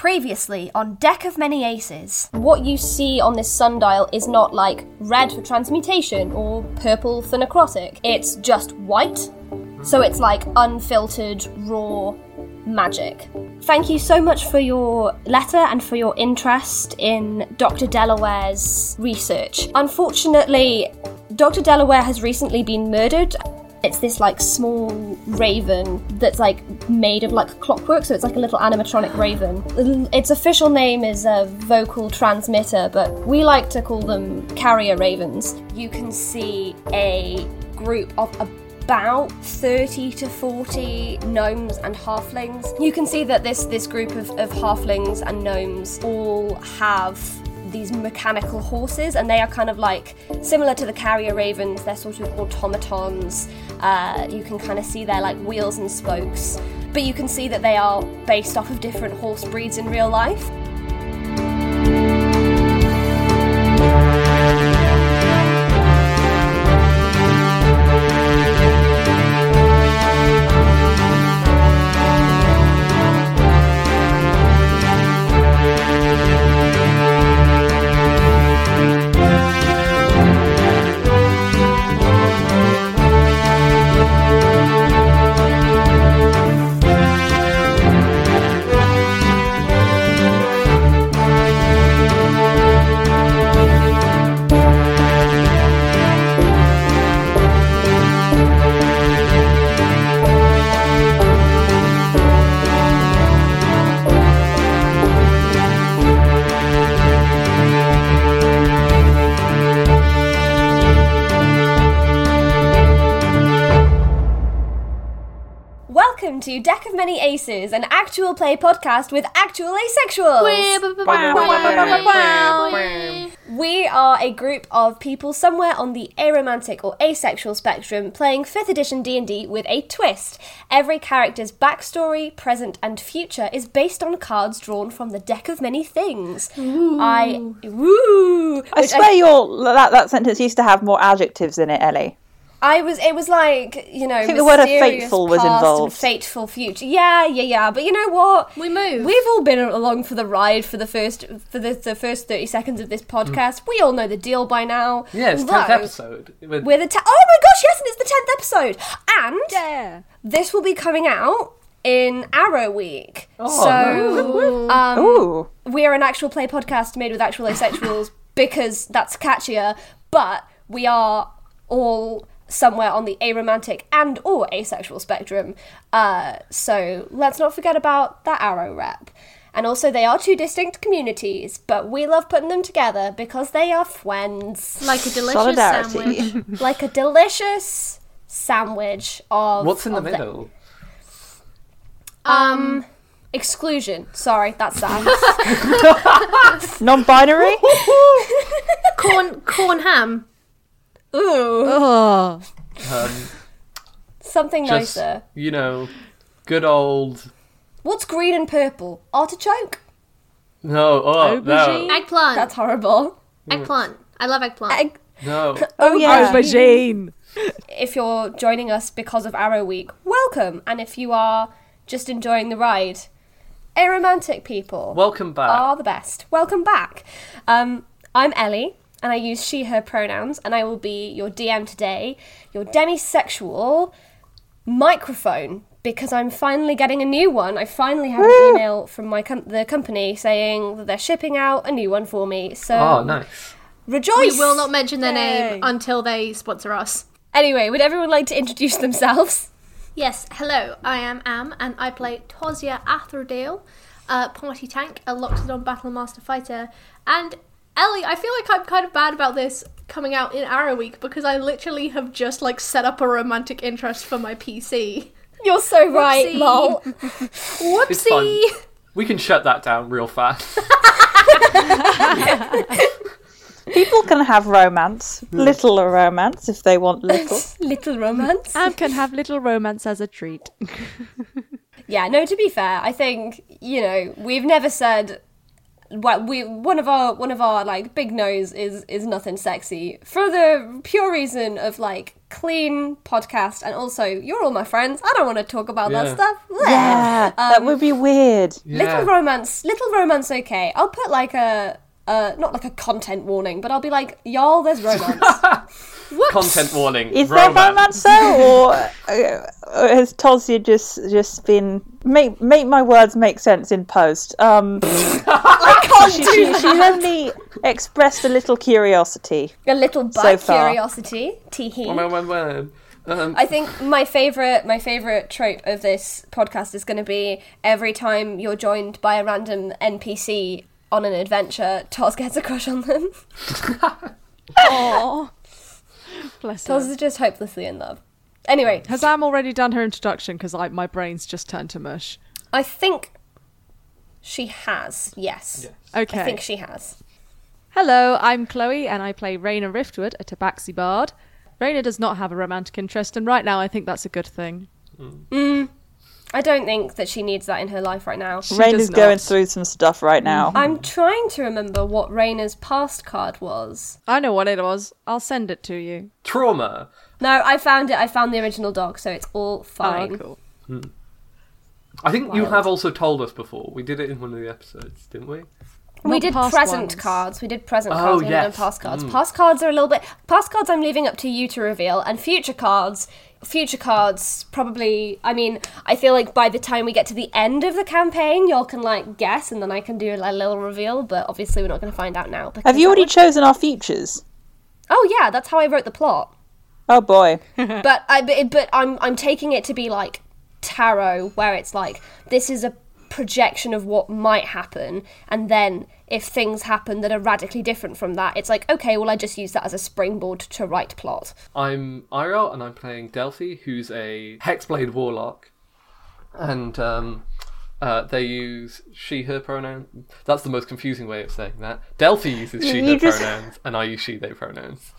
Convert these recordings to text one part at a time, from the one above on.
Previously on Deck of Many Aces. What you see on this sundial is not like red for transmutation or purple for necrotic. It's just white. So it's like unfiltered, raw magic. Thank you so much for your letter and for your interest in Dr. Delaware's research. Unfortunately, Dr. Delaware has recently been murdered. It's this like small raven that's like made of like clockwork, so it's like a little animatronic raven. Its official name is a vocal transmitter, but we like to call them carrier ravens. You can see a group of about 30 to 40 gnomes and halflings. You can see that this this group of, of halflings and gnomes all have these mechanical horses, and they are kind of like similar to the carrier ravens. They're sort of automatons. Uh, you can kind of see their like wheels and spokes, but you can see that they are based off of different horse breeds in real life. Aces, an actual play podcast with actual asexuals. We are a group of people somewhere on the aromantic or asexual spectrum playing 5th edition D&D with a twist. Every character's backstory, present and future is based on cards drawn from the deck of many things. I woo. I which swear your that, that sentence used to have more adjectives in it, Ellie. I was. It was like you know. think the word of fateful was past involved. fateful future. Yeah, yeah, yeah. But you know what? We move. We've all been along for the ride for the first for the, the first thirty seconds of this podcast. We all know the deal by now. Yeah, it's tenth Although, episode. With, We're the te- oh my gosh, yes, and it's the tenth episode, and Yeah. this will be coming out in Aro Week. Oh, so um, Ooh. we are an actual play podcast made with actual asexuals because that's catchier, but we are all somewhere on the aromantic and or asexual spectrum. Uh, so let's not forget about that aro rep. And also, they are two distinct communities, but we love putting them together because they are friends. like a delicious Solidarity. sandwich. Like a delicious sandwich of. what's in the of middle? Um, exclusion. Sorry, that's that. Non-binary. corn, corn ham. Ooh, oh. Um, something just nicer. you know, good old. What's green and purple? Artichoke? No, oh Aubergine? no, Eggplant. That's horrible. eggplant. I love eggplant. Egg- no. Oh yeah. Aubergine. if you're joining us because of Aro Week, welcome. And if you are just enjoying the ride, aromantic people Welcome back. are the best. Welcome back. Um, I'm Ellie, and I use she, her pronouns, and I will be your DM today, your demisexual microphone, because I'm finally getting a new one. I finally have an email from my com- the company saying that they're shipping out a new one for me. So oh, nice. rejoice! we will not mention their Yay. name until they sponsor us. Anyway, would everyone like to introduce themselves? Yes, hello, I am Am, and I play Tosia Atherdale, uh, Party Tank, a Loxodon Battlemaster Fighter. And Ellie, I feel like I'm kind of bad about this coming out in Aro Week because I literally have just like set up a romantic interest for my PC. You're so right, Whoopsie. lol. It's fun. Whoopsie! We can shut that down real fast. People can have romance, little romance if they want little. Little romance. Am can have little romance as a treat. Yeah, no, to be fair, I think, you know, we've never said well, we one of our one of our like big no's is is nothing sexy for the pure reason of like clean podcast, and also you're all my friends. I don't want to talk about Yeah. that stuff. Blech. Yeah, that Um, would be weird. Yeah. Little romance, little romance. Okay, I'll put like a. Uh, not like a content warning, but I'll be like, y'all, there's romance. Whoops. Content warning. Is there romance though, or uh, has Tosia just just been make make my words make sense in post? Um, I can't she, do she, that. she's only expressed a little curiosity. A little So far. curiosity. Teehee. When, when, when, um, I think my favorite my favorite trope of this podcast is going to be every time you're joined by a random NPC on an adventure, Toz gets a crush on them. Aww. Bless her. Toz is just hopelessly in love. Anyway, Has Am already done her introduction? Because my brain's just turned to mush. I think she has. Yes, Okay. I think she has. Hello, I'm Chloe, and I play Raina Riftwood, a tabaxi bard. Raina does not have a romantic interest, and right now I think that's a good thing. Hmm. Mm. I don't think that she needs that in her life right now. She Rain does is going through some stuff right now. I'm trying to remember what Raina's past card was. I know what it was. I'll send it to you. trauma. No, I found it. I found the original dog, so it's all fine. Oh, cool. I think you have also told us before. We did it in one of the episodes, didn't we? We did present ones. cards. We did present Oh, cards. We haven't yes. done past cards. Mm. Past cards are a little bit. Past cards, I'm leaving up to you to reveal, and future cards. Future cards, probably. I mean, I feel like by the time we get to the end of the campaign, y'all can like guess, and then I can do a little reveal. But obviously, we're not going to find out now. Have you already would- chosen our futures? oh yeah, that's how I wrote the plot. Oh boy. but I but, but I'm I'm taking it to be like tarot where it's like this is a projection of what might happen and then if things happen that are radically different from that it's like okay well I just use that as a springboard to write plot. I'm Iriel, and I'm playing Delphi, who's a Hexblade warlock, and um, uh, they use she/her pronoun. That's the most confusing way of saying that. Delphi uses she/her just- pronouns, and I use she/they pronouns.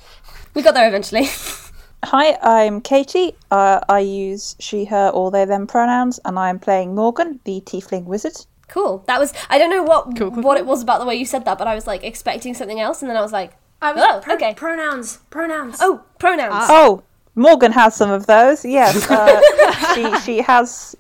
We got there eventually. Hi, I'm Katie. Uh, I use she, her, or they, them pronouns, and I'm playing Morgan, the tiefling wizard. cool. That was I don't know what Cool, cool, what cool. it was about the way you said that but I was like expecting something else and then I was like I was Oh, pro- okay. Pronouns. Pronouns. oh pronouns. Oh, Morgan has some of those. Yes, uh, she she has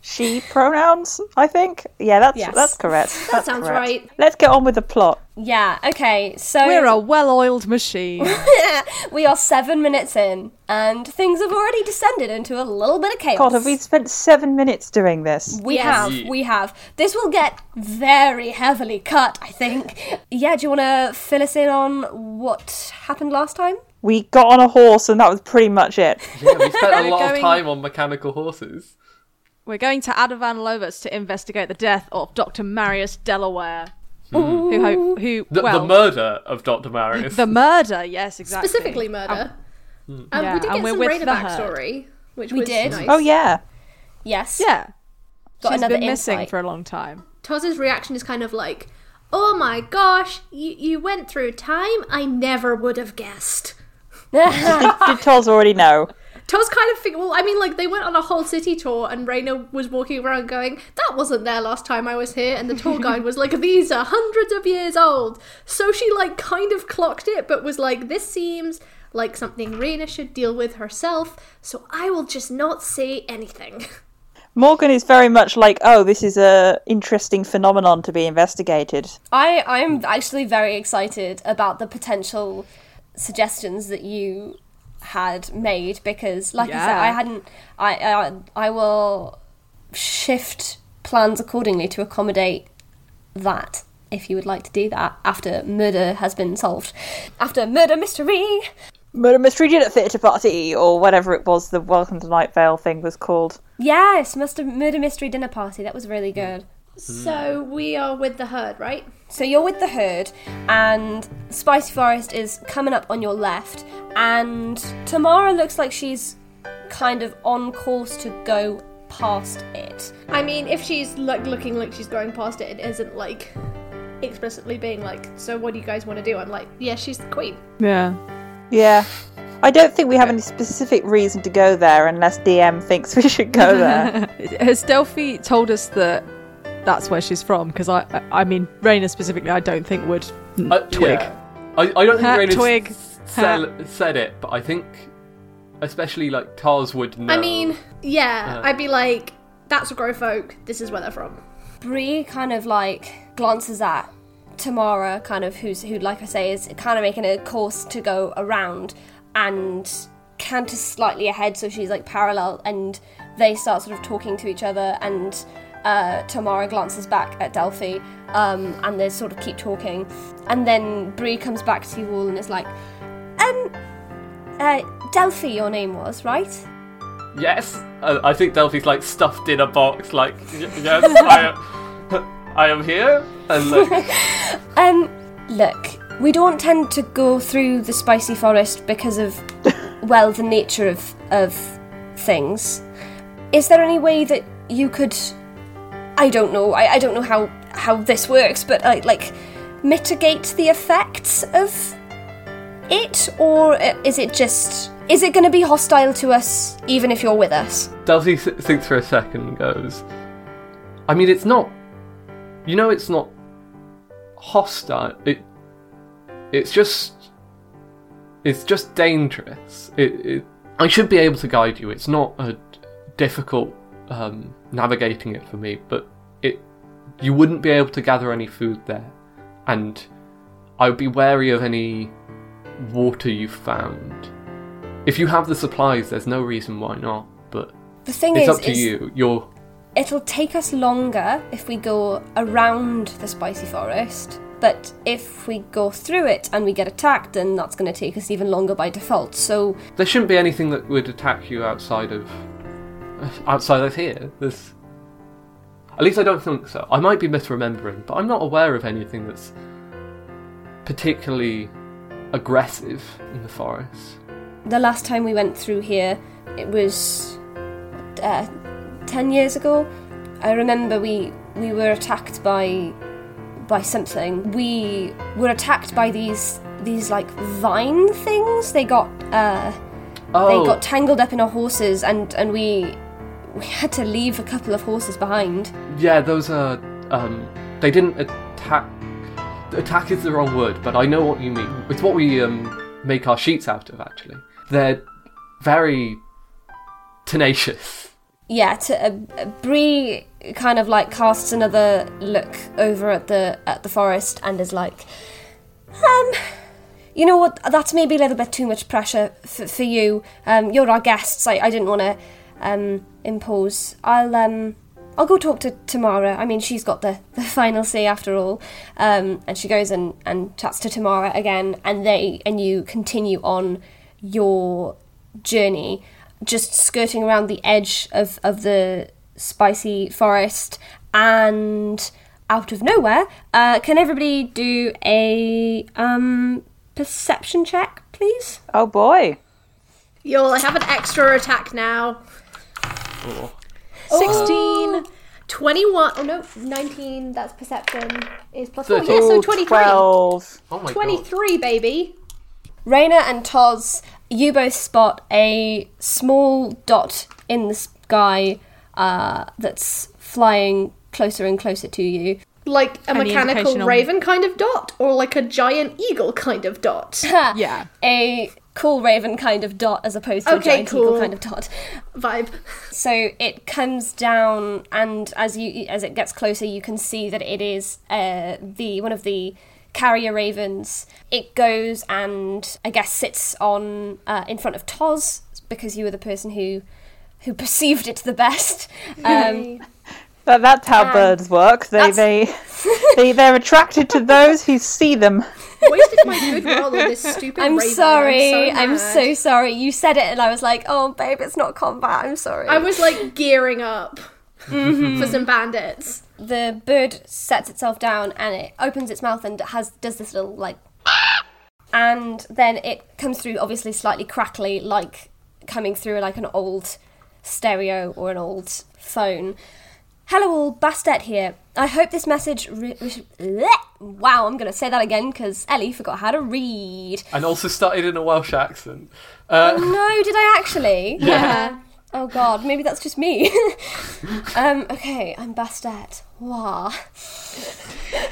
she pronouns. I think. Yeah, that's Yes. that's correct. that That's sounds correct. right. Let's get on with the plot. Yeah, okay. So We're a well-oiled machine. we are 7 minutes in and things have already descended into a little bit of chaos. God, have we spent seven minutes doing this? We Yes. have, we have. This will get very heavily cut, I think. Yeah, do you want to fill us in on what happened last time? We got on a horse, and that was pretty much it. Yeah, we spent a We're lot of time on mechanical horses. We're going to Adavan Lovas to investigate the death of Dr. Marius Delaware. Hmm. Who, ho- who, The, well, the murder of Dr. Marius. the murder, yes, exactly. Specifically murder. Um, hmm. um Yeah, we did get we're some with Raina the herd. backstory, which We was did. nice. Oh, oh yeah. Yes. Yeah. Got She's another been missing insight. for a long time. Toz's reaction is kind of like, "Oh my gosh, you you went through time I never would have guessed." Did Toz already know? Toz kind of figured. Well, I mean, like they went on a whole city tour, and Raina was walking around going, "That wasn't there last time I was here," and the tour guide was like, "These are hundreds of years old." So she like kind of clocked it, but was like, "This seems." Like something Raina should deal with herself, so I will just not say anything. Morgan is very much like, oh, this is a interesting phenomenon to be investigated. I I am actually very excited about the potential suggestions that you had made because, like I said, I hadn't. I I, I will shift plans accordingly to accommodate that. If you would like to do that after murder has been solved, after murder mystery. Murder Mystery Dinner Theatre Party, or whatever it was the Welcome to Night Vale thing was called. Yes, must have murder mystery dinner party. That was really hmm. good. So we are with the herd, right? So you're with the herd, and Spicy Forest is coming up on your left, and Tamara looks like she's kind of on course to go past it. I mean, if she's like looking like she's going past it, it isn't like explicitly being like, "So what do you guys want to do?" I'm like, "Yeah, she's the queen." Yeah. Yeah. I don't think we have any specific reason to go there unless DM thinks we should go there. Has Delphi told us that that's where she's from? Because I, I I mean, Raina specifically, I don't think would n- Uh, twig. yeah. I, I don't think Ha, Raina's twig. Said, said it, but I think especially like Tars would know. I mean, yeah, Uh. I'd be like, that's a grow folk. This is where they're from. Bree kind of like glances at Tamara, kind of who's who, like I say, is kind of making a course to go around and canters slightly ahead, so she's like parallel, and they start sort of talking to each other, and uh, Tamara glances back at Delphi, um, and they sort of keep talking, and then Bree comes back to you all and is like, um, uh, Delphi, your name was right? yes, uh, I think Delphi's like stuffed in a box. Like yes, I am. I am here, and like Um, look, we don't tend to go through the spicy forest because of, well, the nature of of things. Is there any way that you could? I don't know. I, I don't know how how this works, but uh, like mitigate the effects of it, or uh, is it just? Is it going to be hostile to us even if you're with us? Delphi th- thinks for a second and goes, I mean, it's not. You know, it's not hostile. It. It's just. It's just dangerous. It. it I should be able to guide you. It's not a difficult um, navigating it for me, but it. You wouldn't be able to gather any food there, and I would be wary of any water you found. If you have the supplies, there's no reason why not. But The thing it's is, up to is you. You're it'll take us longer if we go around the spicy forest. But if we go through it and we get attacked, then that's going to take us even longer by default. So there shouldn't be anything that would attack you outside of outside of here. There's at least I don't think so. I might be misremembering, but I'm not aware of anything that's particularly aggressive in the forest. the last time we went through here, it was uh, ten years ago. I remember we we were attacked by by something. We were attacked by these these like vine things. They got uh, Oh, they got tangled up in our horses, and and we we had to leave a couple of horses behind. yeah, those are. Um, they didn't attack. Attack is the wrong word, but I know what you mean. It's what we um, make our sheets out of. Actually, they're very tenacious. Yeah, to, uh, Bree kind of like casts another look over at the at the forest and is like, um, you know what? That's maybe a little bit too much pressure f- for you. Um, you're our guests. I, I didn't want to um impose. I'll um. I'll go talk to Tamara. I mean, she's got the, the final say after all. Um, and she goes and, and chats to Tamara again, and they and you continue on your journey, just skirting around the edge of, of the spicy forest, and out of nowhere, uh, can everybody do a um, perception check, please? Oh boy. Yo, I have an extra attack now. Or 16. 21. Oh no, 19. That's perception. Is plus 4. Thirteen. Yeah, so Ooh, 23. 12. oh my god. 23, baby. Raina and Toz, you both spot a small dot in the sky uh, that's flying closer and closer to you. Like a Any mechanical indication on- raven kind of dot, or like a giant eagle kind of dot. Yeah. A cool raven kind of dot as opposed to Okay, a giant eagle kind of dot. Vibe. So it comes down, and as you as it gets closer, you can see that it is uh, the one of the carrier ravens. It goes and I guess sits on uh, in front of Toz because you were the person who who perceived it the best. Um, That, that's how Um, birds work. They, they, they, they're attracted to those who see them. Wasted my good roll on this stupid I'm raven. sorry. I'm I'm so, so, sorry. You said it, and I was like, "Oh, babe, it's not combat." I'm sorry. I was like gearing up mm-hmm. for some bandits. the bird sets itself down and it opens its mouth and has does this little like and then it comes through obviously slightly crackly like coming through like an old stereo or an old phone hello all bastet here i hope this message re- re- wow i'm gonna say that again because ellie forgot how to read And also started in a Welsh accent. Uh, no did i actually Yeah. Oh god, maybe that's just me. um, okay, I'm Bastet. Wah.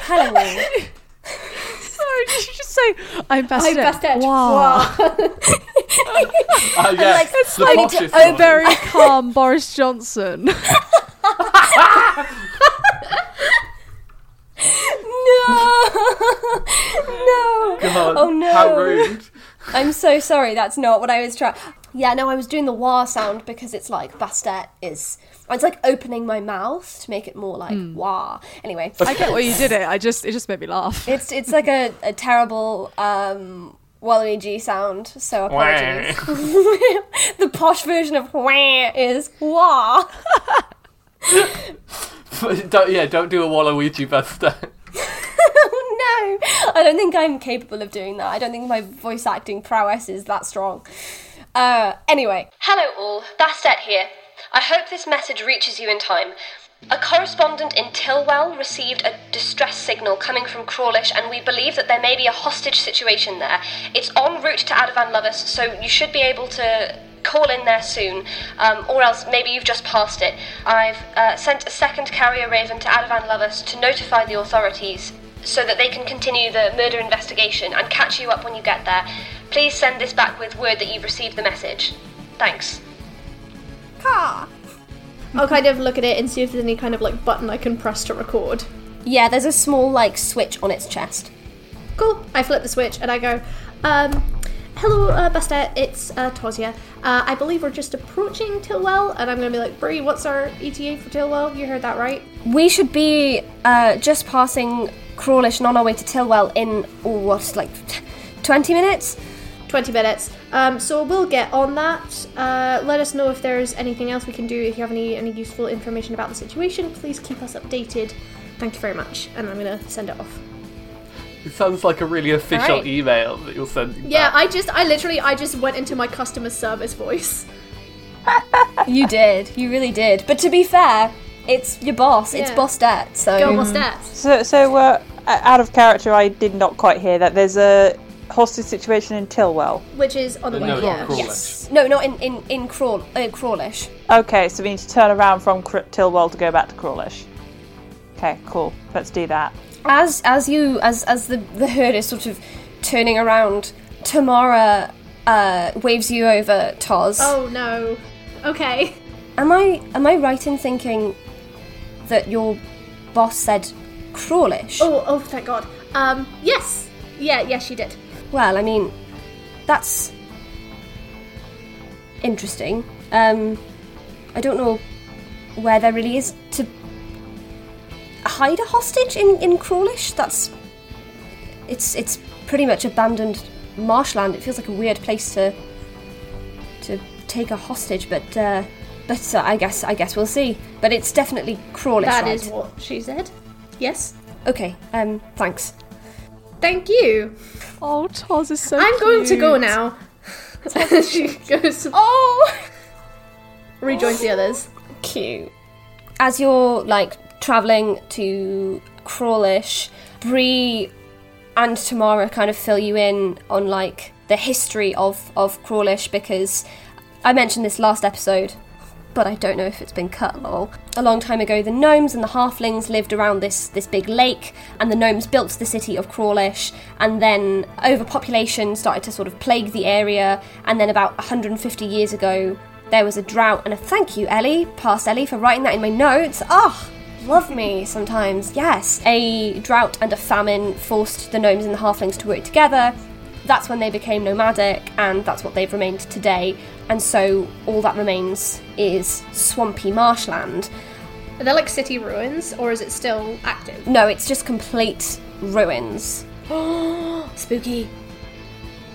Hello. Sorry, did you just say I'm best I'm best at Wow. Wow. Ah, yes, like, the I need to poshest open- one. Very calm Boris Johnson. no, no. God, Oh, no. How rude. I'm so sorry. That's not what I was trying. Yeah, no, I was doing the wah sound because it's like Bastet is. It's like opening my mouth to make it more like wah. Anyway, I get why you did it. I just it just made me laugh. it's it's like a, a terrible um Waluigi sound. So apologies. the posh version of wah is wah. don't, yeah, don't do a Waluigi Buster. no, I don't think I'm capable of doing that. I don't think my voice acting prowess is that strong. Uh, anyway. Hello all, Bastet here. I hope this message reaches you in time. A correspondent in Tilwell received a distress signal coming from Crawlish, and we believe that there may be a hostage situation there. It's en route to Adavan Lovers, so you should be able to call in there soon, um, or else maybe you've just passed it. I've uh, sent a second carrier raven to Adavan Lovers to notify the authorities so that they can continue the murder investigation and catch you up when you get there. Please send this back with word that you've received the message. Thanks. I'll kind of look at it and see if there's any kind of like button I can press to record. Yeah, there's a small like switch on its chest. Cool. I flip the switch and I go, um, hello, uh, Bastet, it's uh, Tosia. Uh, I believe we're just approaching Tilwell, and I'm gonna be like, Bree, what's our ETA for Tilwell? You heard that right? We should be uh, just passing Crawlish and on our way to Tilwell in oh, what like twenty minutes. 20 minutes. Um, so we'll get on that. Uh, let us know if there's anything else we can do. If you have any, any useful information about the situation, please keep us updated. Thank you very much. And I'm gonna send it off. It sounds like a really official Alright. email that you're sending. Yeah, back. I just, I literally, I just went into my customer service voice. You did, you really did. But to be fair, it's your boss. It's Yeah. Bostet. So Go, Bastet. So, so uh, out of character, I did not quite hear that. There's a hostage situation in Tilwell. Which is on the way. No, yeah. Crawlish. yes, no, not in in in Crawl uh, Crawlish. Okay, so we need to turn around from Cr- Tilwell to go back to Crawlish. Okay, cool. Let's do that. As as you as as the the herd is sort of turning around, Tamara uh, waves you over, Toz. Oh no. Okay. Am I am I right in thinking that your boss said Crawlish? Oh, oh, thank God. Um, yes. Yeah, yes, she did. Well, I mean, that's interesting. Um, I don't know where there really is to hide a hostage in in Crawlish. That's it's it's pretty much abandoned marshland. It feels like a weird place to to take a hostage, but uh, but uh, I guess I guess we'll see. But it's definitely Crawlish. That right? is what she said. Yes. okay. Um, thanks. Thank you. Oh, Toz is so. I'm going to go now. she goes, Oh. rejoins the oh. others. cute. As you're like traveling to Crawlish, Bree and Tamara kind of fill you in on like the history of of Crawlish because I mentioned this last episode, but I don't know if it's been cut lol. A long time ago, the gnomes and the halflings lived around this this big lake, and the gnomes built the city of Crawlish, and then overpopulation started to sort of plague the area, and then about 150 years ago, there was a drought and a thank you, Ellie, past Ellie for writing that in my notes. Ah, love me sometimes. Yes, a drought and a famine forced the gnomes and the halflings to work together. That's when they became nomadic, and that's what they've remained today. And so all that remains is swampy marshland. Are they like city ruins, or is it still active? No, it's just complete ruins. Spooky.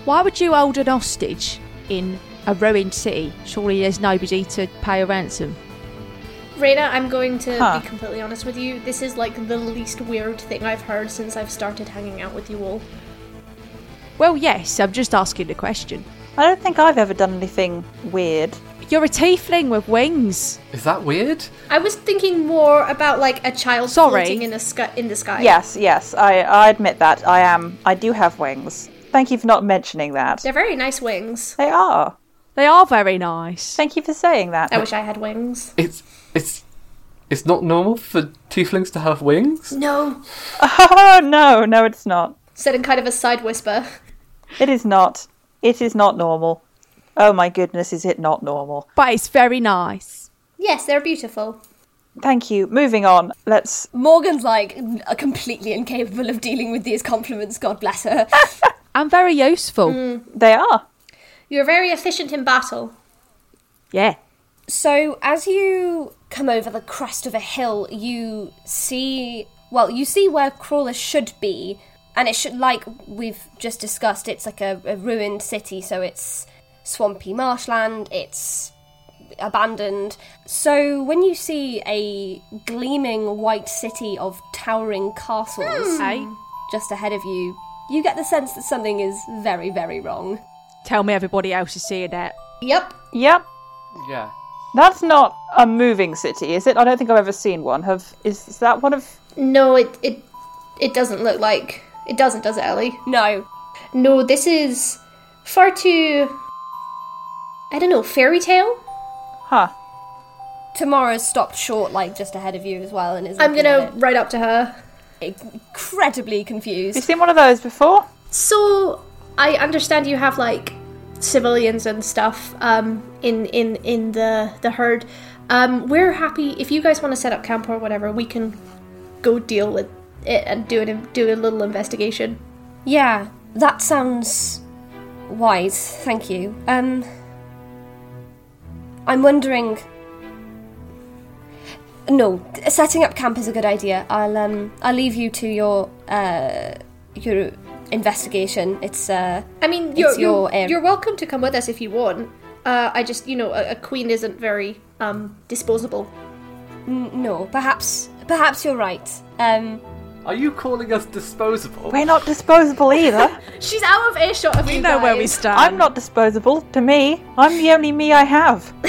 Why would you hold an hostage in a ruined city? Surely there's nobody to pay a ransom. Raina, I'm going to Huh. be completely honest with you. This is like the least weird thing I've heard since I've started hanging out with you all. Well, yes, I'm just asking the question. I don't think I've ever done anything weird. You're a tiefling with wings. Is that weird? I was thinking more about like a child Sorry. floating in the sky. In the sky. Yes, yes, I, I admit that. I am. I do have wings. Thank you for not mentioning that. they're very nice wings. They are. They are very nice. Thank you for saying that. I wish I had wings. It's it's it's not normal for tieflings to have wings. No, Oh, no, no, it's not. Said in kind of a side whisper. It is not. It is not normal. Oh my goodness, is it not normal? But it's very nice. Yes, they're beautiful. Thank you. Moving on. Let's. Morgan's like completely incapable of dealing with these compliments. God bless her. And very useful. Hmm. They are. You're very efficient in battle. Yeah. So, as you come over the crest of a hill, you see, well, you see where Crawler should be, and it should, like we've just discussed, it's like a, a ruined city, so it's swampy marshland, it's abandoned. So, when you see a gleaming white city of towering castles hmm. Hey, just ahead of you, you get the sense that something is very, very wrong. tell me everybody else is seeing that. Yep. Yep. Yeah. That's not a moving city, is it? I don't think I've ever seen one. Have is, is that one of? No, it it it doesn't look like it doesn't, does it, Ellie? No, No, this is far too. I don't know, fairy tale. Huh. Tamara's stopped short, like just ahead of you as well, and is I'm gonna at ride up to her. incredibly confused. You seen one of those before? So I understand you have like civilians and stuff um, in in in the the herd. Um, we're happy if you guys want to set up camp or whatever. We can go deal with it and do it do a little investigation. Yeah, that sounds wise. Thank you. Um, I'm wondering. No, setting up camp is a good idea. I'll um, I'll leave you to your uh, your investigation. It's uh, I mean, you're your you're, you're welcome to come with us if you want. Uh, I just you know a, a queen isn't very um, disposable. n- no, perhaps perhaps you're right. Um, Are you calling us disposable? We're not disposable either. She's out of earshot of We you know where we guys. stand. I'm not disposable. To me, I'm the only me I have.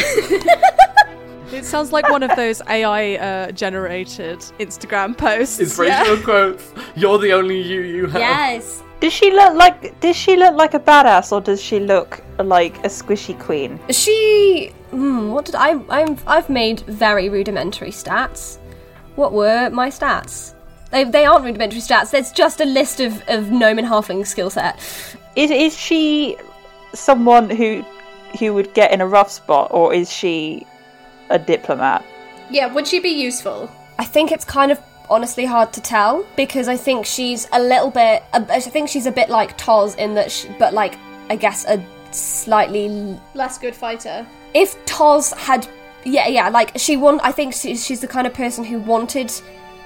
It sounds like one of those AI uh, generated Instagram posts. Inspirational quotes. You're the only you you have. yes. Does she look like? Does she look like a badass, or does she look like a squishy queen? She. Hmm, what did I? I'm. I've made very rudimentary stats. What were my stats? They, they aren't rudimentary stats. There's just a list of of gnome and halfling skill set. Is is she someone who who would get in a rough spot, or is she a diplomat? Yeah, would she be useful? I think it's kind of honestly hard to tell because I think she's a little bit. I think she's a bit like Toz in that, she, but like I guess a slightly. Less good fighter. If Toz had, yeah, yeah, like she won. I think she, she's the kind of person who wanted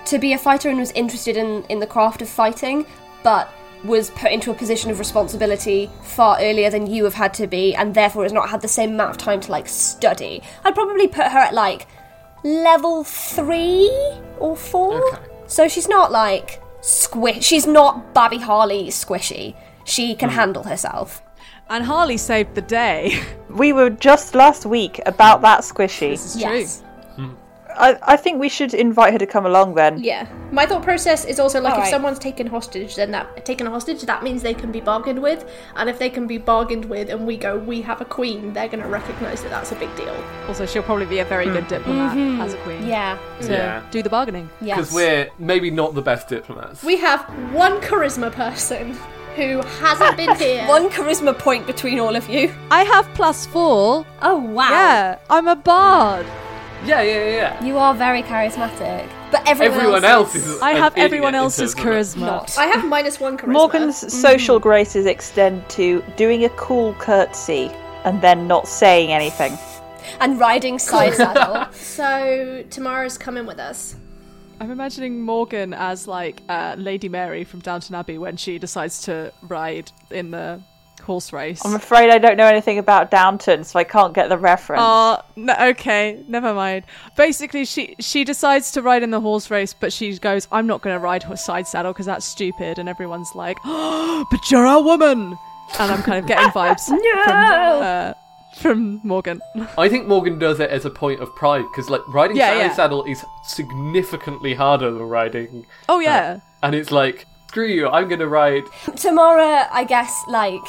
to be a fighter and was interested in in the craft of fighting, but was put into a position of responsibility far earlier than you have had to be, and therefore has not had the same amount of time to like study. I'd probably put her at like level three or four. Okay. So she's not like squish. She's not Babby Harley squishy. She can hmm. handle herself. And Harley saved the day. We were just last week about that squishy. This is Yes. I, I think we should invite her to come along then. Yeah. My thought process is also like if Alright. someone's taken hostage, then that taken hostage, that means they can be bargained with. And if they can be bargained with and we go, we have a queen, they're gonna recognise that that's a big deal. Also, she'll probably be a very hmm. good diplomat mm-hmm. as a queen. Yeah. To Yeah. do the bargaining. Yes. Because we're maybe not the best diplomats. We have one charisma person who hasn't been here. One charisma point between all of you. I have plus four. Oh wow. Yeah, I'm a bard. Yeah, yeah, yeah, yeah. You are very charismatic. But everyone, Everyone else is. I an have idiot everyone in else's terms of that. charisma. not. I have minus one charisma. Morgan's social graces extend to doing a cool curtsy and then not saying anything. And riding side saddle. So Tamara's coming with us. I'm imagining Morgan as like uh, Lady Mary from Downton Abbey when she decides to ride in the horse race. I'm afraid I don't know anything about Downton, so I can't get the reference. Oh, no, okay, never mind. Basically, she she decides to ride in the horse race, but she goes, "I'm not going to ride horse side saddle because that's stupid." And everyone's like, oh, "But you're a woman," and I'm kind of getting vibes from uh, from Morgan. I think Morgan does it as a point of pride because, like, riding Yeah, side yeah. saddle is significantly harder than riding, Oh yeah, and it's like, screw you, I'm gonna ride. Tamara, I guess, like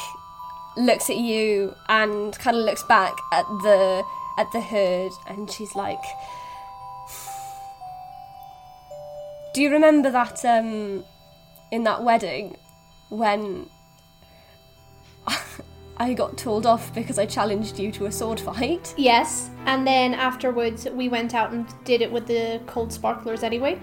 looks at you and kind of looks back at the at the herd, and she's like, "Do you remember that um in that wedding when I got told off because I challenged you to a sword fight. Yes, and then afterwards we went out and did it with the cold sparklers anyway.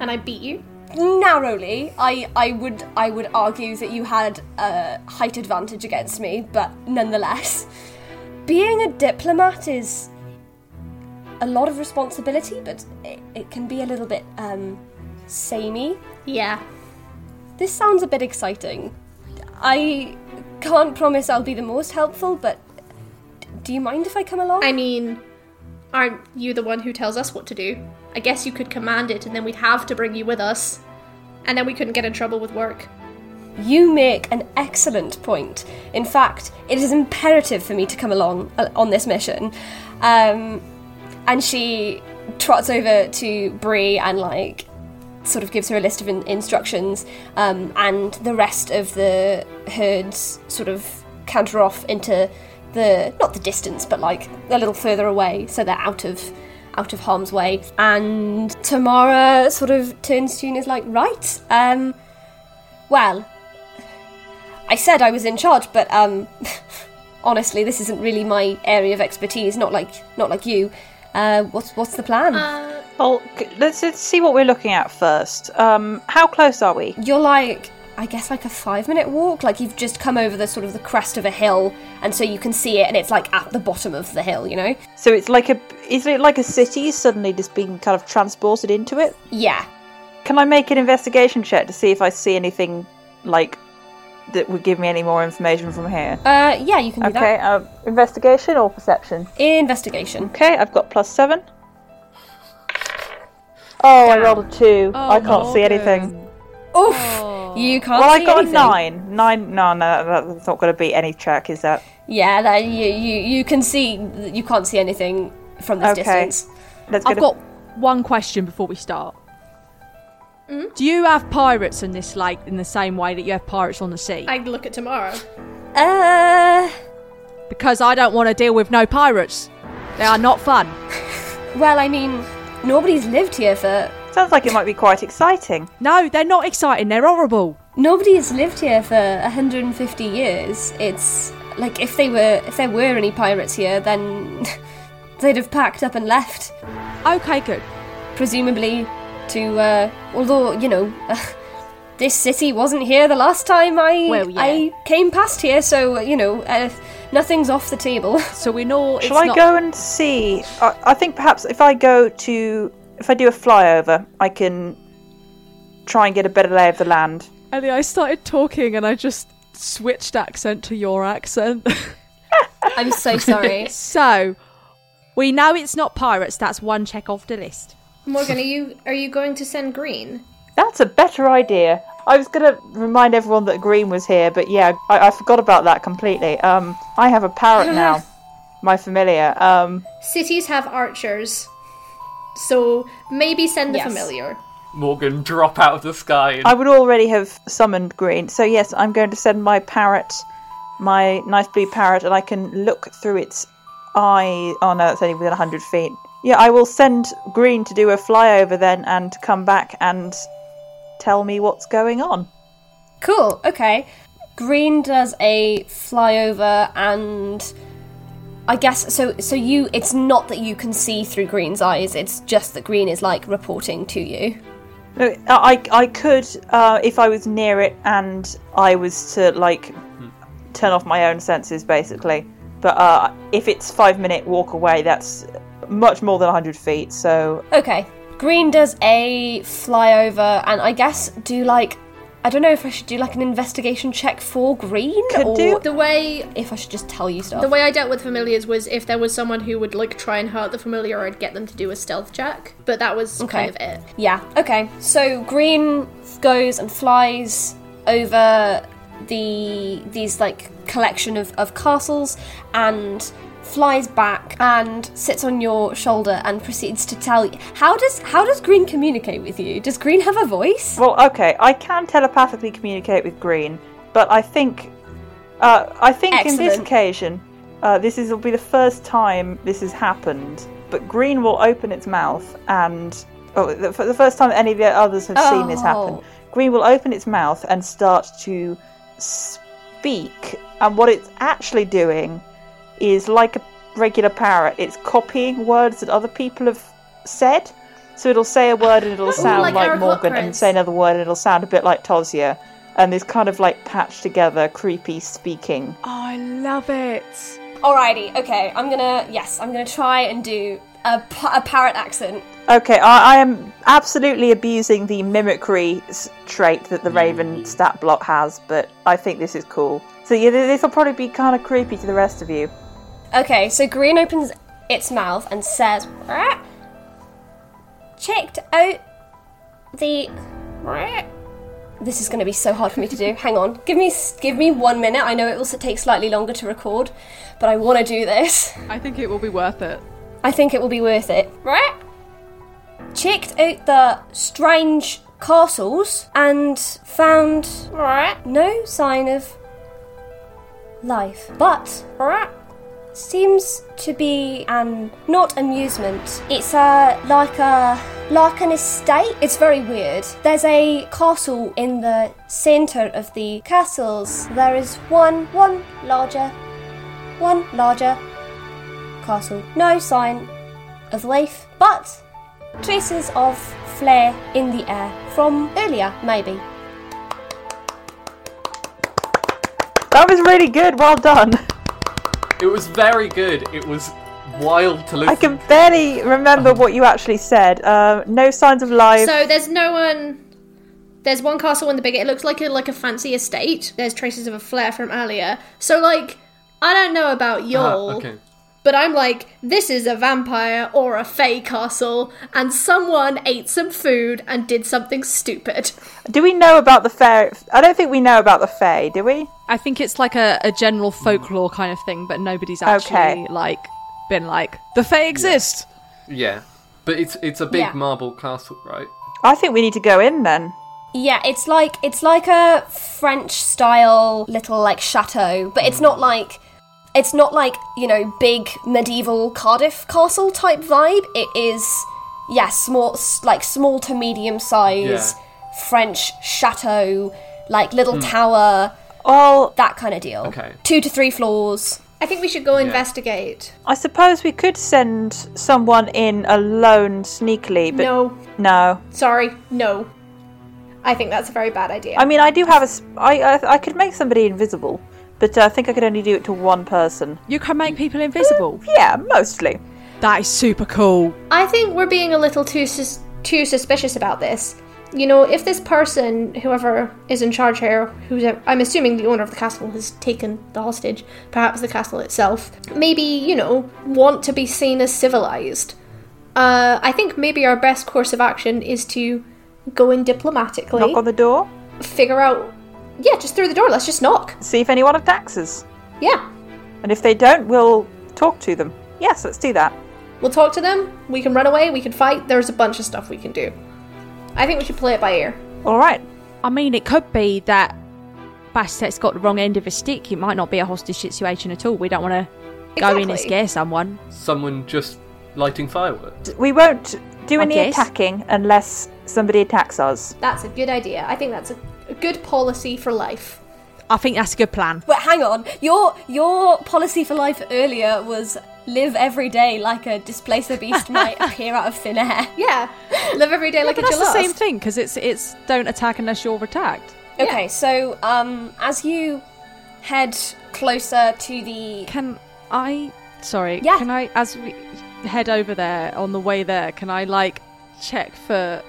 And I beat you. Narrowly, I, I would I would argue that you had a height advantage against me, but nonetheless, being a diplomat is a lot of responsibility, but it, it can be a little bit um, samey. Yeah. This sounds a bit exciting. I can't promise I'll be the most helpful, but do you mind if I come along? I mean, aren't you the one who tells us what to do? I guess you could command it and then we'd have to bring you with us. And then we couldn't get in trouble with work. You make an excellent point. In fact, it is imperative for me to come along uh, on this mission. Um, and she trots over to Bree and like sort of gives her a list of in- instructions, um, and the rest of the herds sort of canter off into the not the distance, but like a little further away, so they're out of out of harm's way. And Tamara sort of turns to you and is like, "Right, um, well, I said I was in charge, but um, honestly, this isn't really my area of expertise. Not like not like you. Uh, what's what's the plan? Uh, Well, let's, let's see what we're looking at first. Um, how close are we? You're like, I guess, like a five minute walk. Like you've just come over the sort of the crest of a hill, and so you can see it, and it's like at the bottom of the hill. You know? So it's like a is it like a city suddenly just being kind of transported into it? Yeah. Can I make an investigation check to see if I see anything like that would give me any more information from here? Uh, yeah, you can do Okay, uh, investigation or perception? Investigation. Okay, I've got plus seven. Oh, I rolled a two. Oh, I can't see anything. Oof. Oh. You can't. Well, I see got anything. a nine. Nine. No, no, that's not going to beat any check, is that? Yeah, that you you you can see. You can't see anything from this Okay. distance. Let's. I've got one question before we start. Do you have pirates in this, like, in the same way that you have pirates on the sea? I'd look at Tamara. Uh, Because I don't want to deal with no pirates. They are not fun. well, I mean, nobody's lived here for Sounds like it might be quite exciting. No, they're not exciting. They're horrible. nobody has lived here for 150 years. It's like if they were if there were any pirates here, then they'd have packed up and left. Okay, good. presumably to uh, although you know this city wasn't here the last time I Well, yeah. I came past here so you know uh, nothing's off the table So we know it's Shall I not. go and see? I, I think perhaps if I go to, if I do a flyover, I can try and get a better lay of the land. Ellie, I started talking and I just switched accent to your accent. I'm so sorry so, we know it's not pirates. That's one check off the list. Morgan, are you are you going to send Green? That's a better idea. I was going to remind everyone that Green was here, but yeah, I, I forgot about that completely. Um, I have a parrot now, my familiar. Um, Cities have archers, so maybe send the Yes. familiar. Morgan drop out of the sky. And I would already have summoned Green, so yes, I'm going to send my parrot, my nice blue parrot, and I can look through its eye. Oh no, that's only within 100 feet. Yeah, I will send Green to do a flyover then and come back and tell me what's going on. cool okay green does a flyover and I guess so so you it's not that you can see through green's eyes it's just that green is like reporting to you No, I, I could, uh, if I was near it and I was to, like, turn off my own senses, basically. But uh, if it's five minute walk away, that's much more than 100 feet, so Okay. Green does a flyover, and I guess do like. I don't know if I should do like an investigation check for Green, Could or do. The way if I should just tell you stuff. the way I dealt with familiars was if there was someone who would like try and hurt the familiar, I'd get them to do a stealth check. But that was Okay. kind of it. Yeah. Okay. So Green goes and flies over the these like collection of, of castles and flies back and sits on your shoulder and proceeds to tell you how does how does Green communicate with you? Does Green have a voice? Well, okay, I can telepathically communicate with Green, but I think, uh, I think in this occasion, uh, this is will be the first time this has happened. But Green will open its mouth and, oh, the, for the first time any of the others have seen this happen. Oh. Green will open its mouth and start to speak, and what it's actually doing is like a regular parrot. It's copying words that other people have said. So it'll say a word and it'll sound like like, Morgan, Hopkins. and say another word and it'll sound a bit like Tosia. And this kind of like patched together, creepy speaking. Oh, I love it. Alrighty, okay, I'm gonna, yes, I'm gonna try and do a, a parrot accent. Okay, I, I am absolutely abusing the mimicry trait that the Raven mm. stat block has, but I think this is cool. So yeah, this will probably be kind of creepy to the rest of you. Okay, so Green opens its mouth and says, checked out the. Rah." This is going to be so hard for me to do. Hang on, give me give me one minute. I know it will take slightly longer to record, but I want to do this. I think it will be worth it. I think it will be worth it. Right? Checked out the strange castles and found no sign of life, but seems to be an not amusement. It's a like a like an estate. It's very weird. There's a castle in the center of the castles. There is one one larger one larger castle. No sign of life, but traces of flare in the air from earlier, maybe. That was really good. Well done. It was very good. It was wild to listen. I can barely remember what you actually said. Uh, no signs of life. So there's no one. There's one castle in the big. It looks like a like a fancy estate. There's traces of a flare from earlier. So like, I don't know about Ah, y'all, okay. But I'm like, this is a vampire or a fey castle, and someone ate some food and did something stupid. do we know about the fair? I don't think we know about the Fae, do we? I think it's like a, a general folklore kind of thing, but nobody's actually Okay. like been like the Fae exist. Yeah, but it's it's a big Yeah. marble castle, right? I think we need to go in then. Yeah, it's like it's like a French style little like chateau, but it's not like it's not like, you know, big medieval Cardiff castle type vibe. It is yeah, small like small to medium size French chateau, like little hmm. tower, all that kind of deal. Okay. 2 to 3 floors. I think we should go investigate. I suppose we could send someone in alone sneakily, but No, no. sorry, no. I think that's a very bad idea. I mean, I do have a. s- I I, I could make somebody invisible, but uh, I think I could only do it to one person. You can make people invisible. Yeah, mostly. That is super cool. I think we're being a little too sus- too suspicious about this. You know, if this person, whoever is in charge here, who's i I'm assuming the owner of the castle has taken the hostage, perhaps the castle itself, maybe you know want to be seen as civilized. Uh, I think maybe our best course of action is to go in diplomatically, Knock on the door, figure out. Yeah, just through the door. Let's just knock. see if anyone attacks us, Yeah, and if they don't, we'll talk to them. Yes, let's do that. we'll talk to them. We can run away. We can fight. There's a bunch of stuff we can do. I think we should play it by ear. All right. I mean, it could be that Bastet's got the wrong end of a stick. It might not be a hostage situation at all. We don't want to go in and scare someone. Someone just lighting fireworks. We won't do I any guess. attacking unless somebody attacks us. That's a good idea. I think that's a, a good policy for life. I think that's a good plan. But hang on, your your policy for life earlier was live every day like a displacer beast might appear out of thin air. Yeah, live every day like a. that's the same thing because it's it's don't attack unless you're attacked. Okay, so um, as you head closer to the Can I? Sorry. Yeah. Can I? As we head over there on the way there, can I like check for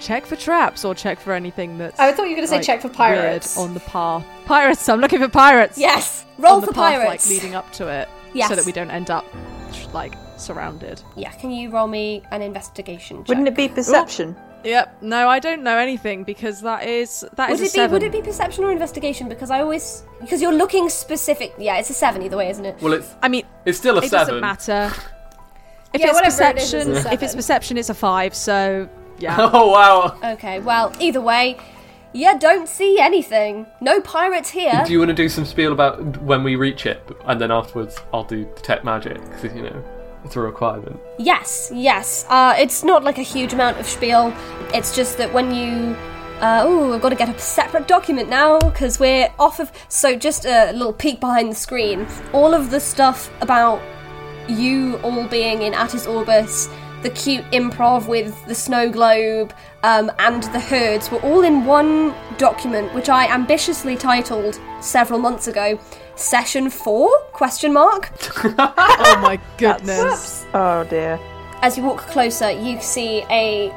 check for traps or check for anything that's? I thought you were going to say like, check for pirates. on the path. Pirates. I'm looking for pirates. yes, roll on the for path, pirates. like leading up to it, Yes. so that we don't end up like surrounded. Yeah, can you roll me an investigation? Check? Wouldn't it be perception? Yep. No, I don't know anything because that is that is Would a it be seven. would it be perception or investigation? Because I always because you're looking specific. Yeah, it's a seven either way, isn't it? Well, it's I mean, it's still a it seven. doesn't matter. If Yeah, it's whatever it is, perception, it's a if it's perception, it's a five. So yeah. Oh wow! Okay, well either way, you don't see anything. No pirates here. Do you want to do some spiel about when we reach it, and then afterwards I'll do detect magic because you know it's a requirement. Yes, yes. Uh, it's not like a huge amount of spiel. It's just that when you Uh, oh, I've got to get a separate document now because we're off of. So, just a little peek behind the screen. All of the stuff about you all being in Attis Orbis, the cute improv with the snow globe, um, and the herds were all in one document, which I ambitiously titled several months ago. Session four? Question mark. Oh my goodness. Oh dear. As you walk closer, you see a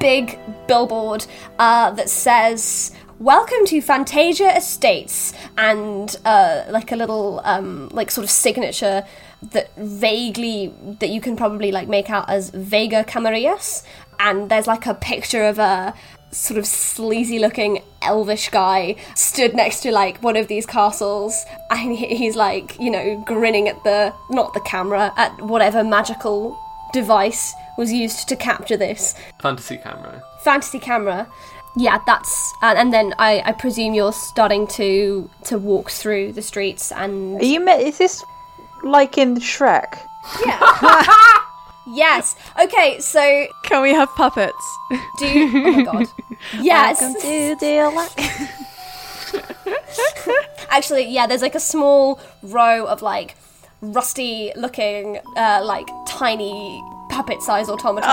big billboard uh, that says "Welcome to Fantasia Estates," and uh, like a little um, like sort of signature that vaguely that you can probably like make out as Vega Camarillas. And there's like a picture of a sort of sleazy looking elvish guy stood next to like one of these castles and he's like you know grinning at the not the camera at whatever magical device was used to capture this Fantasy camera. fantasy camera yeah that's and, and then I, I presume you're starting to to walk through the streets and Are you? Is this like in Shrek? Yeah. yes okay so Can we have puppets? do oh my god yes Actually, yeah, there's like a small row of like rusty looking, uh, like tiny puppet sized automatons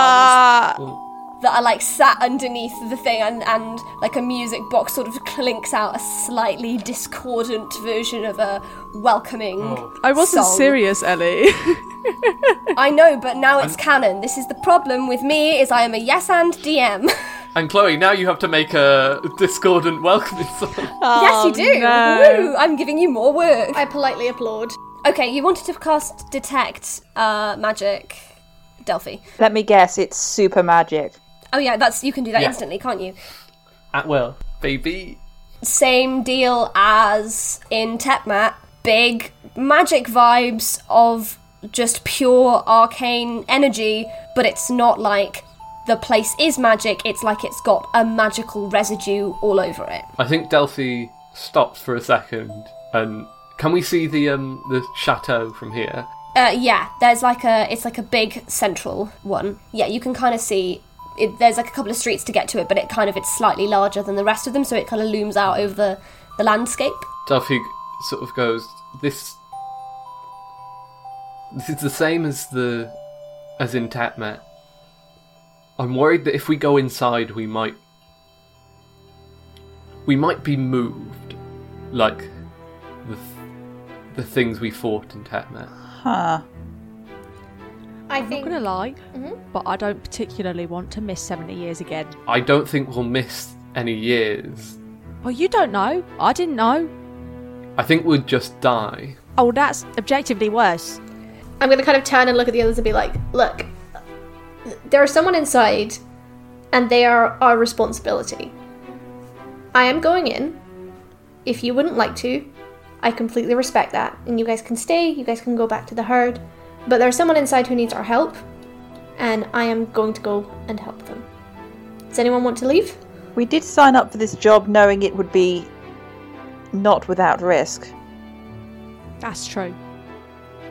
that are like sat underneath the thing and, and like a music box sort of clinks out a slightly discordant version of a welcoming. I wasn't song. serious, Ellie. I know, but now it's canon. This is the problem with me is I am a yes and DM. And Chloe, now you have to make a discordant welcoming song. yes, you do. no. Woo, I'm giving you more work. I politely applaud. Okay, you wanted to cast detect uh, magic, Delphi. Let me guess. It's super magic. Oh yeah, that's you can do that Yeah. instantly, can't you? At will. Baby. Same deal as in Tepmat. Big magic vibes of just pure arcane energy, but it's not like the place is magic. It's like it's got a magical residue all over it. I think Delphi stops for a second and can we see the um the chateau from here? Uh, yeah, there's like a it's like a big central one. Yeah, you can kind of see. It, there's like a couple of streets to get to it, but it kind of it's slightly larger than the rest of them, so it kind of looms out over the the landscape. Delphi sort of goes, This This is the same as the as in Tatmat. I'm worried that if we go inside we might we might be moved like the th- the things we fought in Tatmat. Huh. I I'm think not gonna lie, mm-hmm. but I don't particularly want to miss 70 years again. I don't think we'll miss any years. Well, you don't know. I didn't know. I think we'd just die. Oh, that's objectively worse. I'm gonna kind of turn and look at the others and be like, look, there is someone inside, and they are our responsibility. I am going in. If you wouldn't like to, I completely respect that, and you guys can stay. You guys can go back to the herd. But there's someone inside who needs our help, and I am going to go and help them. Does anyone want to leave? We did sign up for this job knowing it would be not without risk. That's true.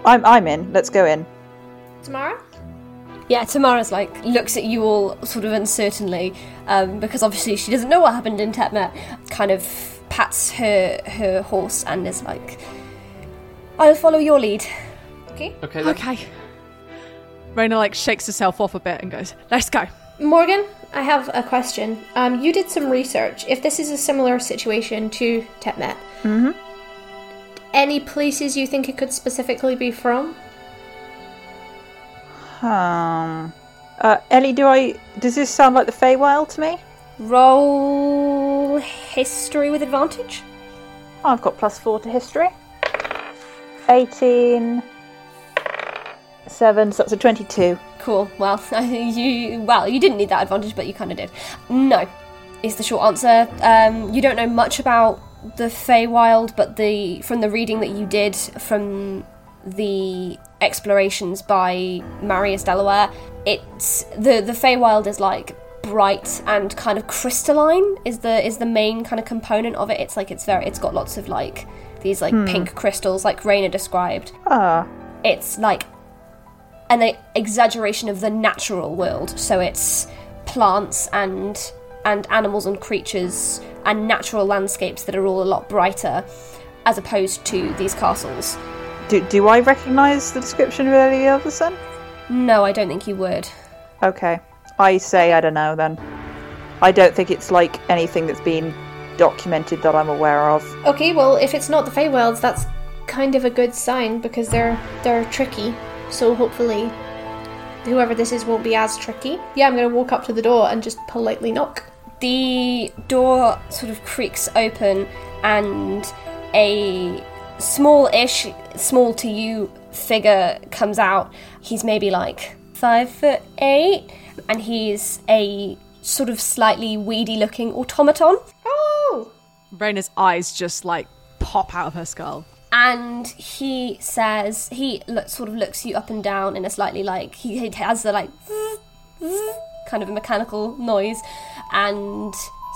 I'm I'm in. Let's go in. Tamara? Yeah, Tamara's like looks at you all sort of uncertainly um, because obviously she doesn't know what happened in Tepmet. Kind of pats her her horse and is like, "I'll follow your lead." Okay. Okay. then. Okay. Raina like shakes herself off a bit and goes, "Let's go." Morgan, I have a question. Um, you did some research. If this is a similar situation to Tepmet, Mhm. any places you think it could specifically be from? Um. Uh, Ellie, do I? Does this sound like the Feywild to me? Roll history with advantage. I've got plus four to history. 18. 7, so that's a 22. Cool. Well, you well you didn't need that advantage, but you kind of did. No, is the short answer. Um, you don't know much about the Feywild, but the from the reading that you did from the explorations by Marius Delaware, it's the the Feywild is like bright and kind of crystalline is the is the main kind of component of it. It's like it's very it's got lots of like these like pink crystals like Raina described Ah, it's like an e- exaggeration of the natural world. So it's plants and and animals and creatures and natural landscapes that are all a lot brighter as opposed to these castles. Do, do I recognise the description really of any other sun? No, I don't think you would. Okay. I say I don't know then. I don't think it's like anything that's been documented that I'm aware of. Okay, well, if it's not the Feywilds, that's kind of a good sign because they're they're tricky. So hopefully, whoever this is won't be as tricky. Yeah, I'm gonna walk up to the door and just politely knock. The door sort of creaks open, and a small ish, small to you figure comes out. He's maybe like five foot eight, and he's a sort of slightly weedy looking automaton. Oh, Raina's eyes just like pop out of her skull. And he says he lo- sort of looks you up and down in a slightly like he, he has the like kind of a mechanical noise and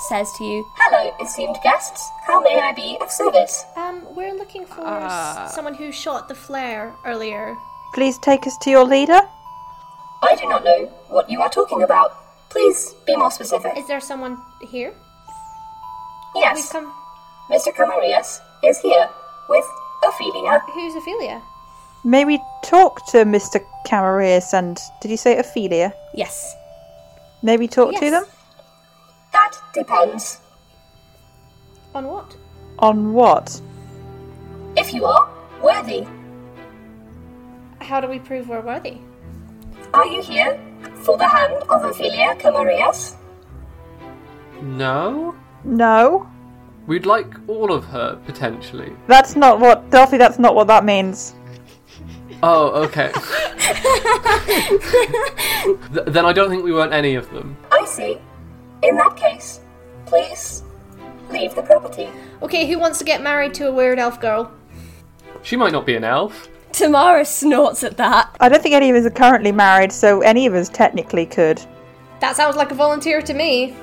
says to you hello esteemed guests how may i be of service um, we're looking for s- someone who shot the flare earlier. Please take us to your leader. i do not know what you are talking about please be more specific Is there someone here? Yes come. mr camarias is here with ophelia Who's Ophelia? May we talk to Mr. Camarias and did you say Ophelia? yes Maybe talk to them? that depends On what? On what? if you are worthy How do we prove we're worthy? Are you here for the hand of Ophelia Camarias? No? No. We'd like all of her, potentially. That's not what Delphi, that's not what that means. Oh, okay. Th- then I don't think we want any of them. I see. In that case, please leave the property. Okay, who wants to get married to a weird elf girl? She might not be an elf. Tamara snorts at that. I don't think any of us are currently married, so any of us technically could. That sounds like a volunteer to me.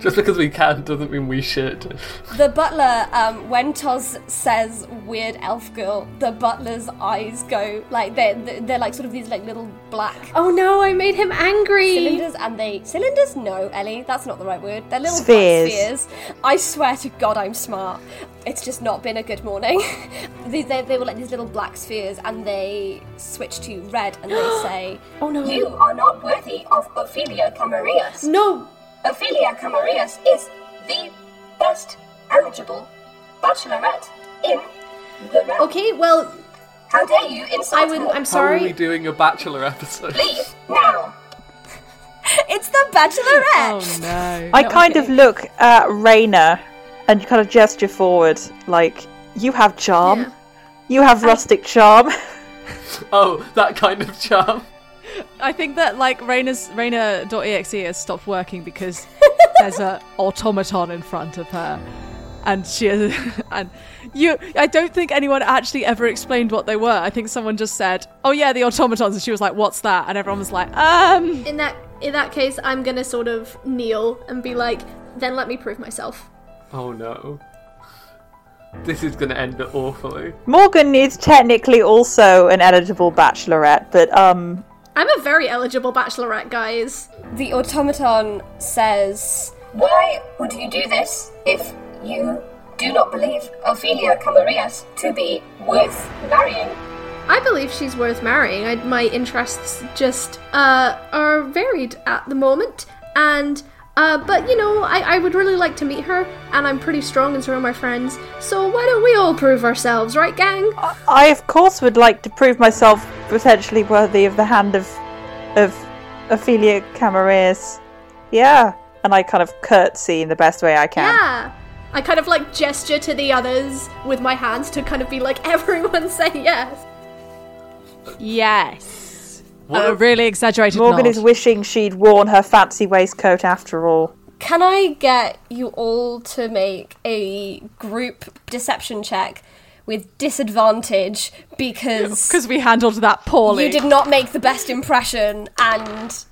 Just because we can doesn't mean we should. The butler, um, when Toz says weird elf girl, the butler's eyes go like they're, they're they're like sort of these like little black Oh no, I made him angry. cylinders and they cylinders no ellie that's not the right word they're little Spheres. black spheres i swear to god i'm smart it's just not been a good morning they, they, they were like these little black spheres and they switch to red and they say Oh no. you are not worthy of ophelia camarias No. Ophelia camarias is the best eligible bachelorette in the realm Okay, well, how dare you insult I would. her? I'm How are we doing a Bachelor episode? leave now it's the bachelorette Oh no. I kind of look at Raina and kind of gesture forward, like, you have charm. Yeah. You have rustic charm. Oh, that kind of charm. I think that like Raina's Raina.exe has stopped working because there's a automaton in front of her, and she has, and you. I don't think anyone actually ever explained what they were. I think someone just said, "Oh yeah, the automatons," and she was like, "What's that?" And everyone was like, "Um." In that in that case, I'm gonna sort of kneel and be like, then let me prove myself. Oh no. This is gonna end awfully. Morgan is technically also an eligible bachelorette, but um, I'm a very eligible bachelorette, guys. The automaton says, Why would you do this if you do not believe Ophelia Camarias to be worth marrying? I believe she's worth marrying. I, my interests just uh, are varied at the moment, and uh, but you know, I, I would really like to meet her, and I'm pretty strong, and so are my friends. So why don't we all prove ourselves, right, gang? I of course would like to prove myself potentially worthy of the hand of of Ophelia Camarias. Yeah, and I kind of curtsy in the best way I can. Yeah. I kind of like gesture to the others with my hands to kind of be like, everyone say yes. Yes. What a really exaggerated Morgan nod. is wishing she'd worn her fancy waistcoat after all. Can I get you all to make a group deception check with disadvantage because because we handled that poorly. you did not make the best impression and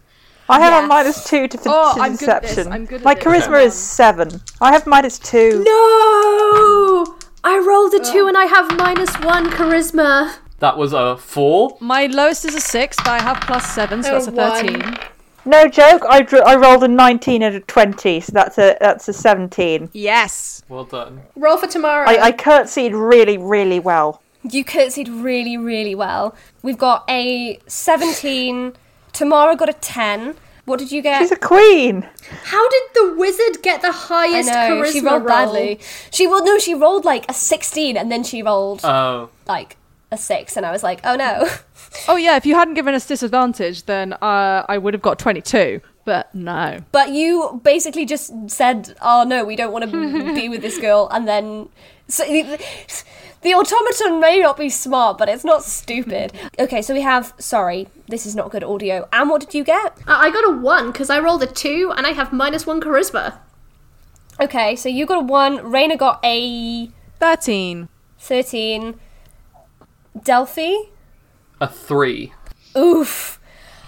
I have Yes. a minus two to, Oh, to I'm good at this, deception. I'm good at My this. charisma is seven. I have minus two. No! I rolled a two and I have minus one charisma. That was a four. My lowest is a six, but I have plus seven, so Oh, that's a one. thirteen. No joke. I drew, I rolled a 19 and a 20, so that's a that's a 17. Yes. Well done. Roll for Tamara. I, I curtsied really really well. You curtsied really, really well. We've got a 17. Tamara got a 10. What did you get? She's a queen. How did the wizard get the I highest know, charisma she rolled roll? badly. She well, no, she rolled like a 16 and then she rolled Oh, like a 6 and I was like, "Oh no." Oh yeah, if you hadn't given us disadvantage, then uh, I would have got 22. But no. But you basically just said, "Oh no, we don't want to be with this girl," and then so the, the automaton may not be smart, but it's not stupid. Okay, so we have. Sorry, this is not good audio. And what did you get? Uh, I got a one because I rolled a two and I have minus one charisma. Okay, so you got a one. Raina got a 13. thirteen. Delphi. a three. Oof.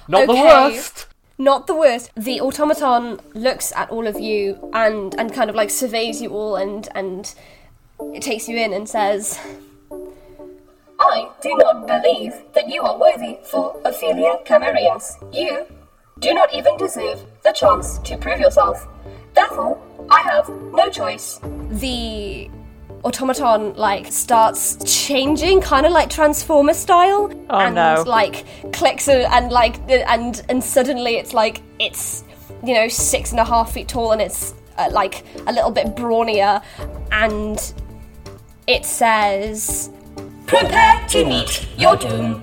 Not the worst. Not the worst. The automaton looks at all of you and and kind of like surveys you all and and it takes you in and says, I do not believe that you are worthy for Ophelia Camarias. You do not even deserve the chance to prove yourself. Therefore, I have no choice. the automaton like starts changing kind of like transformer style Oh, and no. like clicks and, and like and and suddenly it's like it's you know six and a half feet tall and it's uh, like a little bit brawnier and it says Prepare to meet your doom.